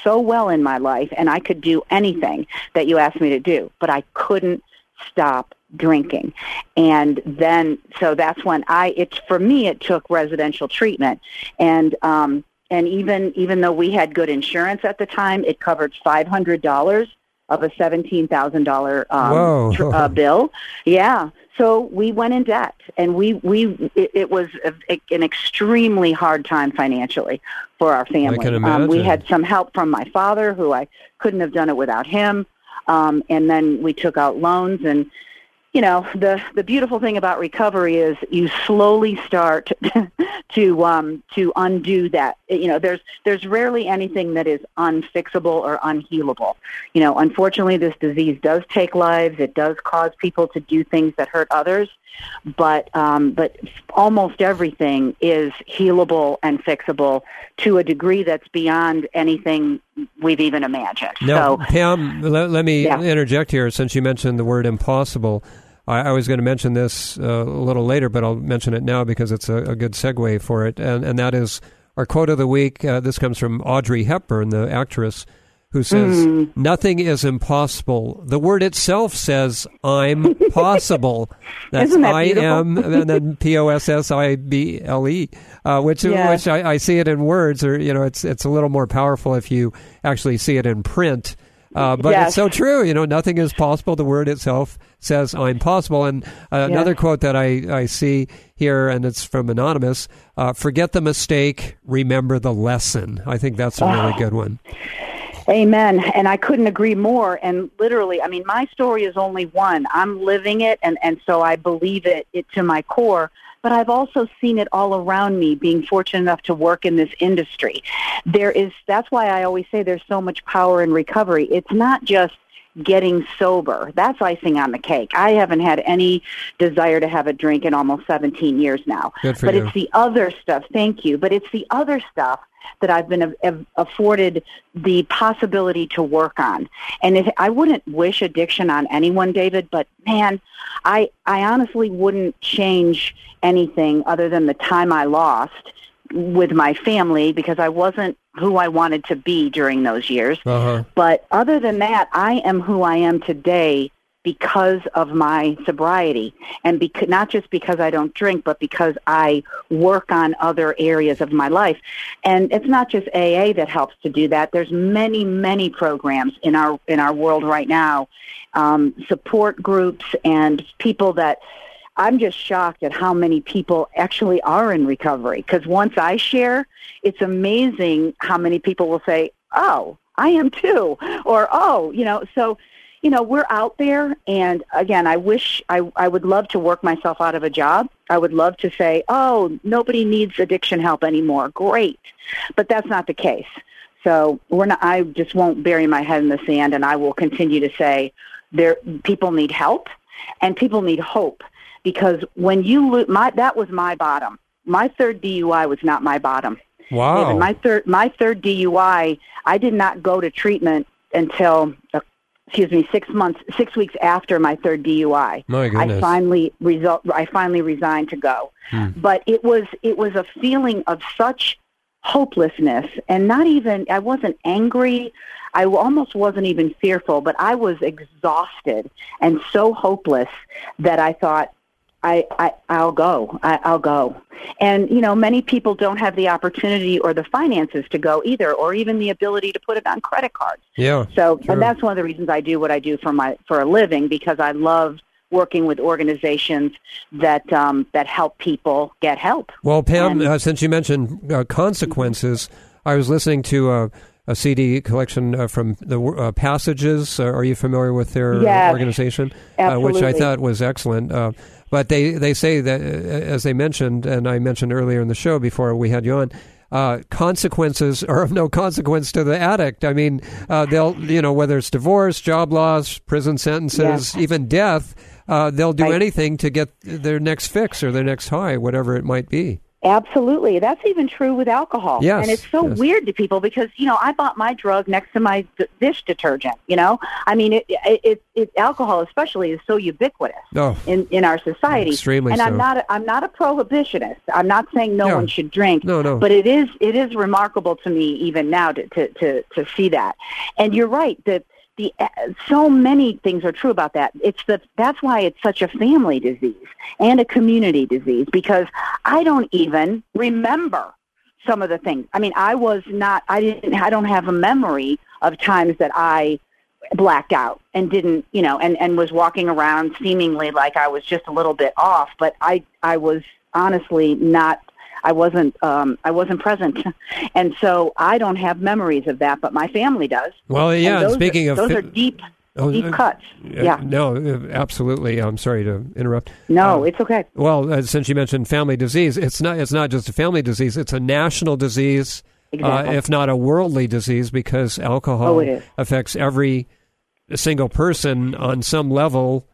so well in my life and I could do anything that you asked me to do, but I couldn't stop drinking. And then so that's when I it's for me it took residential treatment and um and even even though we had good insurance at the time, it covered five hundred dollars of a seventeen thousand dollar um, tr- uh, bill. Yeah, so we went in debt, and we we it, it was a, a, an extremely hard time financially for our family. I can imagine. Um, we had some help from my father, who I couldn't have done it without him. Um, and then we took out loans and you know the the beautiful thing about recovery is you slowly start to um to undo that. You know there's there's rarely anything that is unfixable or unhealable. You know unfortunately this disease does take lives. It does cause people to do things that hurt others. But um but almost everything is healable and fixable to a degree that's beyond anything we've even imagined. Now, so Pam, let, let me Yeah. interject here since you mentioned the word impossible. I, I was going to mention this uh, a little later, but I'll mention it now because it's a, a good segue for it. And, and that is our quote of the week. Uh, this comes from Audrey Hepburn, the actress, who says, Mm. Nothing is impossible. The word itself says, I'm possible. That's Isn't that I am, and then P O S S I B L E, uh, which, which I, I see it in words, or, you know, it's, it's a little more powerful if you actually see it in print. Uh, but Yes. it's so true. You know, nothing is possible. The word itself says, I'm possible. And uh, another quote that I, I see here, and it's from Anonymous uh, forget the mistake, remember the lesson. I think that's a really good one. Amen. And I couldn't agree more. And literally, I mean, my story is only one. I'm living it, and, and so I believe it, it to my core. But I've also seen it all around me, being fortunate enough to work in this industry. There is, that's why I always say there's so much power in recovery. It's not just getting sober. That's icing on the cake. I haven't had any desire to have a drink in almost 17 years now. But you. it's the other stuff. Thank you. But it's the other stuff that I've been afforded the possibility to work on. And if, I wouldn't wish addiction on anyone, David, but man, I I honestly wouldn't change anything other than the time I lost with my family because I wasn't who I wanted to be during those years. Uh-huh. But other than that, I am who I am today because of my sobriety and because not just because I don't drink but because I work on other areas of my life and it's not just AA that helps to do that there's many many programs in our in our world right now um, support groups and people that I'm just shocked at how many people actually are in recovery because once I share it's amazing how many people will say oh I am too or oh you know so you know, we're out there and again, I wish I I would love to work myself out of a job. I would love to say, "Oh, nobody needs addiction help anymore." Great. But that's not the case. So, we're not I just won't bury my head in the sand and I will continue to say there people need help and people need hope because when you lo- my that was my bottom. My third DUI was not my bottom. Wow. David, my third my third DUI, I did not go to treatment until uh, excuse me, six months, six weeks after my third DUI. My goodness. I finally result. I finally resigned to go, but it was it was a feeling of such hopelessness, and not even I wasn't angry. I almost wasn't even fearful, but I was exhausted and so hopeless that I thought, I, I I'll go. I, I'll go. And you know, many people don't have the opportunity or the finances to go either, or even the ability to put it on credit cards. Yeah. So, true. and that's one of the reasons I do what I do for my for a living because I love working with organizations that um, that help people get help. Well, Pam, And- uh, since you mentioned uh, consequences, I was listening to a, a CD collection uh, from the uh, Passages. Uh, are you familiar with their Yes, organization? absolutely. which I thought was excellent. But they, they say that, uh, as they mentioned, and I mentioned earlier in the show before we had you on, uh, consequences are of no consequence to the addict. I mean, uh, they'll, you know, whether it's divorce, job loss, prison sentences, even death, uh, they'll do Right. anything to get their next fix or their next high, whatever it might be. Absolutely. That's even true with alcohol. Yes, And it's so yes. weird to people because, you know, I bought my drug next to my d- dish detergent, you know? I mean, it, it, it, it alcohol especially is so ubiquitous Oh, in, in our society. Extremely and so. I'm not a, I'm not a prohibitionist. I'm not saying no No. one should drink. No, no. But it is it is remarkable to me even now to to to, to see that. And you're right that the uh, so many things are true about that. It's the that's why it's such a family disease and a community disease because I don't even remember some of the things. I mean, I was not I didn't I don't have a memory of times that I blacked out and didn't, you know, and and was walking around seemingly like I was just a little bit off, but I I was honestly not I wasn't um I wasn't present. And so I don't have memories of that, but my family does. Well, yeah, speaking are, of those fi- are deep Oh, deep uh, cuts. Uh, Yeah. No, uh, absolutely. I'm sorry to interrupt. No, Uh, it's okay. Well, uh, since you mentioned family disease, it's not it's not just a family disease; it's a national disease, Exactly. uh, if not a worldly disease, because alcohol Oh, affects every single person on some level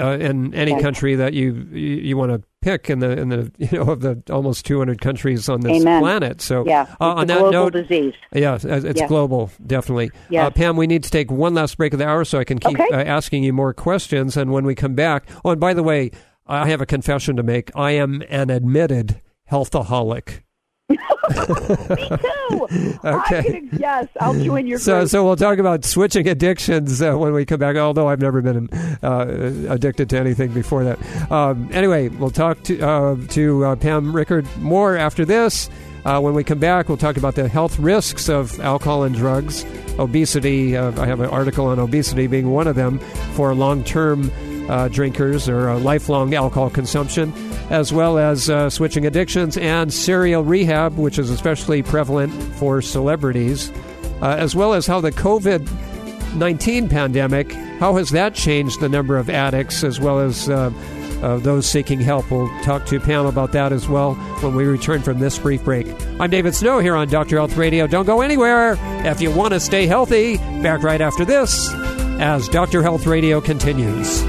uh, in any country that you you, you want to pick in the in the you know of the almost 200 countries on this Amen. planet. So, Yeah, uh, on a that global note, disease. yeah, it's Yeah. global, definitely. Yes. Uh, Pam, we need to take one last break of the hour so I can keep Okay. uh, asking you more questions. And when we come back, oh, and by the way, I have a confession to make. I am an admitted healthaholic. Too. Okay. Yes, I'll join your So, group. so we'll talk about switching addictions uh, when we come back. Although I've never been uh, addicted to anything before that. Um, anyway, we'll talk to uh, to uh, Pam Rickard more after this. Uh, when we come back, we'll talk about the health risks of alcohol and drugs, obesity. Uh, I have an article on obesity being one of them for long-term uh, drinkers or uh, lifelong alcohol consumption, as well as uh, switching addictions and serial rehab, which is especially prevalent for celebrities, uh, as well as how the COVID 19 pandemic, how has that changed the number of addicts as well as uh, uh, those seeking help? We'll talk to Pam about that as well when we return from this brief break. I'm David Snow here on Dr. Health Radio. Don't go anywhere if you want to stay healthy. Back right after this as Dr. Health Radio continues.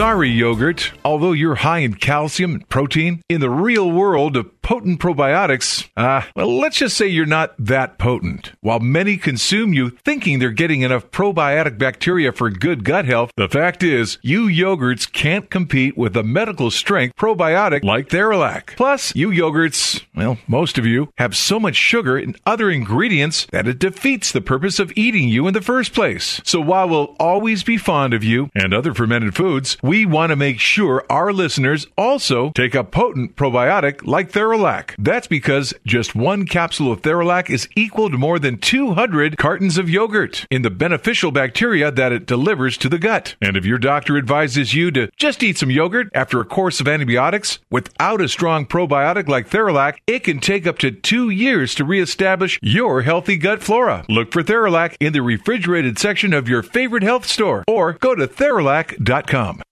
Sorry, yogurt. Although you're high in calcium and protein, in the real world potent probiotics, uh, well, let's just say you're not that potent. While many consume you thinking they're getting enough probiotic bacteria for good gut health, the fact is, you yogurts can't compete with a medical strength probiotic like Theralac. Plus, you yogurts, well, most of you, have so much sugar and other ingredients that it defeats the purpose of eating you in the first place. So while we'll always be fond of you and other fermented foods, we want to make sure our listeners also take a potent probiotic like Theralac. That's because just one capsule of Theralac is equal to more than 200 cartons of yogurt in the beneficial bacteria that it delivers to the gut. And if your doctor advises you to just eat some yogurt after a course of antibiotics without a strong probiotic like Theralac, it can take up to two years to reestablish your healthy gut flora. Look for Theralac in the refrigerated section of your favorite health store or go to Theralac.com.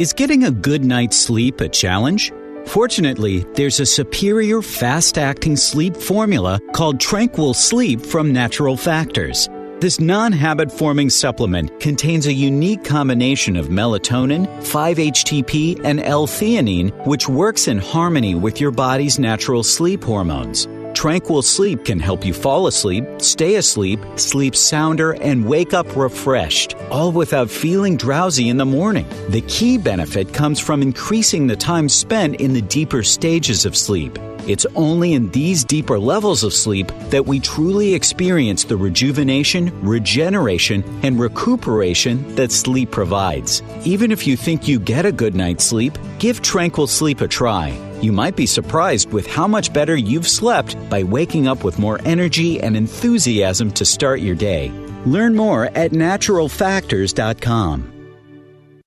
Is getting a good night's sleep a challenge? Fortunately, there's a superior fast acting sleep formula called Tranquil Sleep from Natural Factors. This non habit forming supplement contains a unique combination of melatonin, 5-HTP, and L theanine, which works in harmony with your body's natural sleep hormones. Tranquil Sleep can help you fall asleep, stay asleep, sleep sounder, and wake up refreshed, all without feeling drowsy in the morning. The key benefit comes from increasing the time spent in the deeper stages of sleep. It's only in these deeper levels of sleep that we truly experience the rejuvenation, regeneration, and recuperation that sleep provides. Even if you think you get a good night's sleep, give Tranquil Sleep a try. You might be surprised with how much better you've slept by waking up with more energy and enthusiasm to start your day. Learn more at naturalfactors.com.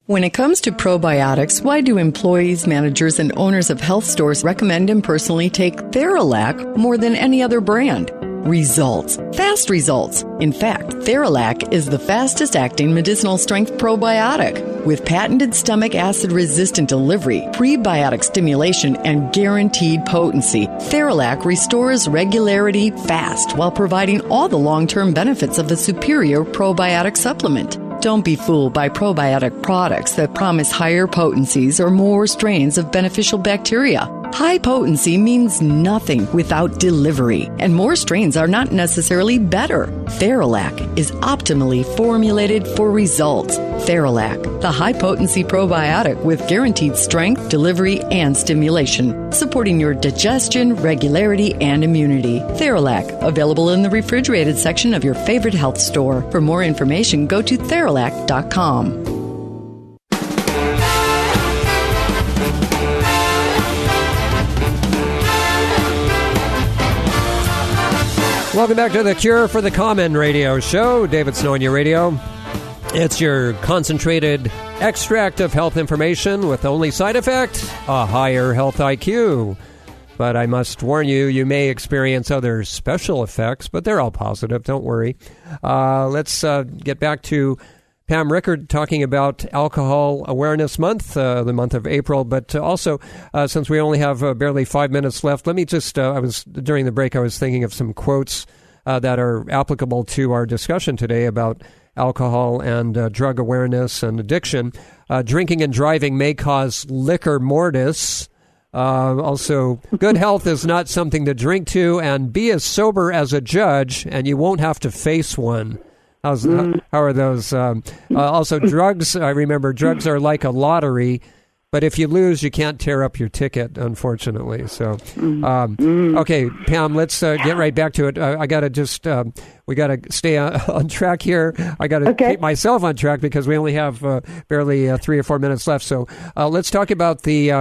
When it comes to probiotics, why do employees, managers, and owners of health stores recommend and personally take Theralac more than any other brand? Results. Fast results. In fact, Theralac is the fastest acting medicinal strength probiotic with patented stomach acid resistant delivery, prebiotic stimulation, and guaranteed potency. Theralac restores regularity fast while providing all the long term benefits of the superior probiotic supplement. Don't be fooled by probiotic products that promise higher potencies or more strains of beneficial bacteria. High potency means nothing without delivery, and more strains are not necessarily better. Theralac is optimally formulated for results. Theralac, the high potency probiotic with guaranteed strength, delivery, and stimulation, supporting your digestion, regularity, and immunity. Theralac, available in the refrigerated section of your favorite health store. For more information, go to Theralac.com. Welcome back to the Cure for the Common radio show. David Snow on your radio. It's your concentrated extract of health information with only side effect a higher health IQ. But I must warn you, you may experience other special effects, but they're all positive. Don't worry. Uh, let's uh, get back to Pam Rickard talking about Alcohol Awareness Month, uh, the month of April. But also, uh, since we only have uh, barely five minutes left, let me just, uh, I was, during the break, I was thinking of some quotes uh, that are applicable to our discussion today about alcohol and uh, drug awareness and addiction. drinking and driving may cause liquor mortis. also, good health is not something to drink to, and be as sober as a judge, and you won't have to face one. How's, mm. How are those? Um, uh, also, drugs. I remember drugs are like a lottery, but if you lose, you can't tear up your ticket, unfortunately. So, mm-hmm. um, mm. okay, Pam, let's uh, get right back to it. Uh, I got to just, um, we got to stay on, on, track here. I got to okay. keep myself on track because we only have uh, barely uh, three or four minutes left. So, uh, let's talk about the.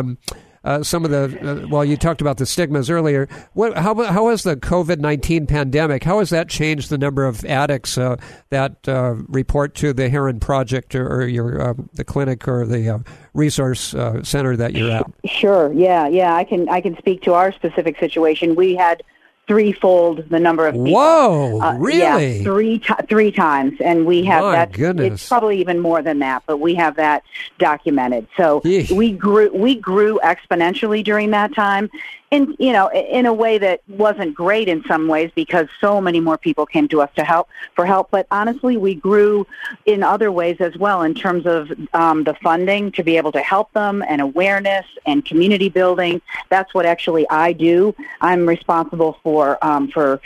Uh, some of the, uh, well, you talked about the stigmas earlier. What, how, how has the COVID 19 pandemic, how has that changed the number of addicts uh, that uh, report to the Herren Project or, or your, um, the clinic or the uh, resource uh, center that you're at? Sure. Yeah. Yeah. I can, I can speak to our specific situation. We had threefold the number of people. Whoa, uh, really? Yeah, three t- three times, and we have My that. Goodness. It's probably even more than that, but we have that documented. So Yeesh. we grew we grew exponentially during that time, in you know in a way that wasn't great in some ways because so many more people came to us to help for help. But honestly we grew in other ways as well in terms of um, the funding to be able to help them and awareness and community building. That's what actually i do. I'm responsible for um, for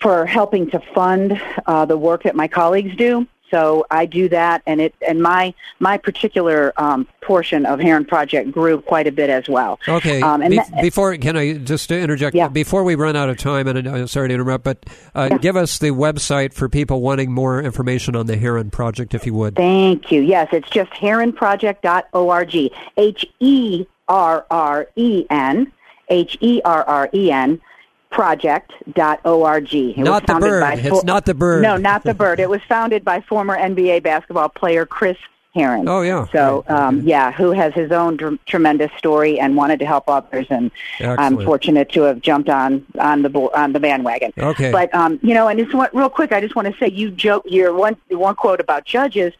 for helping to fund uh, the work that my colleagues do so I do that, and it and my my particular um, portion of Herren Project grew quite a bit as well. Okay. Um, and Be- that, before can I just interject? Yeah. Before we run out of time, and I'm sorry to interrupt, but uh, yeah. give us the website for people wanting more information on the Herren Project, if you would. Thank you. Yes, it's just herrenproject.org. H E R R E N. H E R R E N project.org. It not the bird. By, it's not the bird. No, not the bird. It was founded by former NBA basketball player Chris Herren. Oh yeah. So um, yeah, who has his own dr- tremendous story and wanted to help others, and Excellent. I'm fortunate to have jumped on on the bo- on the bandwagon. Okay. But um, you know, and just one, real quick, I just want to say you joke your one one quote about judges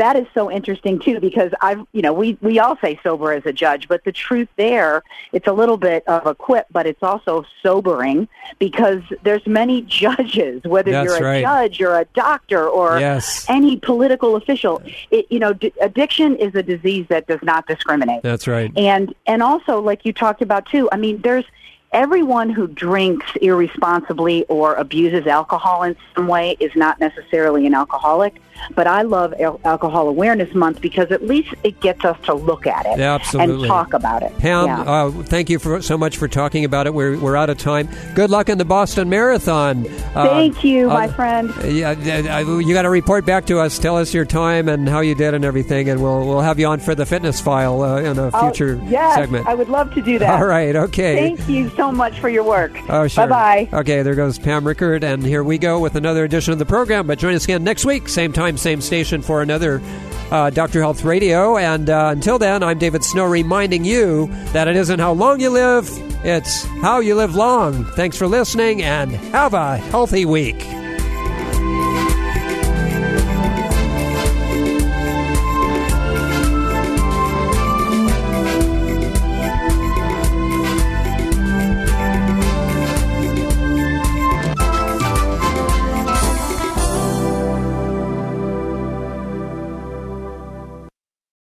that is so interesting too because I've you know we we all say sober as a judge, but the truth there it's a little bit of a quip, but it's also sobering because there's many judges, whether That's you're a right. judge or a doctor or yes. any political official. It, you know, d- addiction is a disease that does not discriminate. That's right. And and also like you talked about too. I mean, there's everyone who drinks irresponsibly or abuses alcohol in some way is not necessarily an alcoholic. But I love Al- Alcohol Awareness Month because at least it gets us to look at it absolutely. and talk about it. Pam, yeah. uh, thank you for, so much for talking about it. We're, we're out of time. Good luck in the Boston Marathon. Uh, thank you, my uh, friend. Yeah, you got to report back to us. Tell us your time and how you did and everything, and we'll we'll have you on for the fitness file uh, in a oh, future yes, segment. I would love to do that. All right. Okay. Thank you so much for your work. Oh, sure. Bye bye. Okay, there goes Pam Rickard, and here we go with another edition of the program. But join us again next week, same time, same station, for another uh, Dr. Health Radio. And uh, until then, I'm David Snow reminding you that it isn't how long you live, it's how you live long. Thanks for listening, and have a healthy week.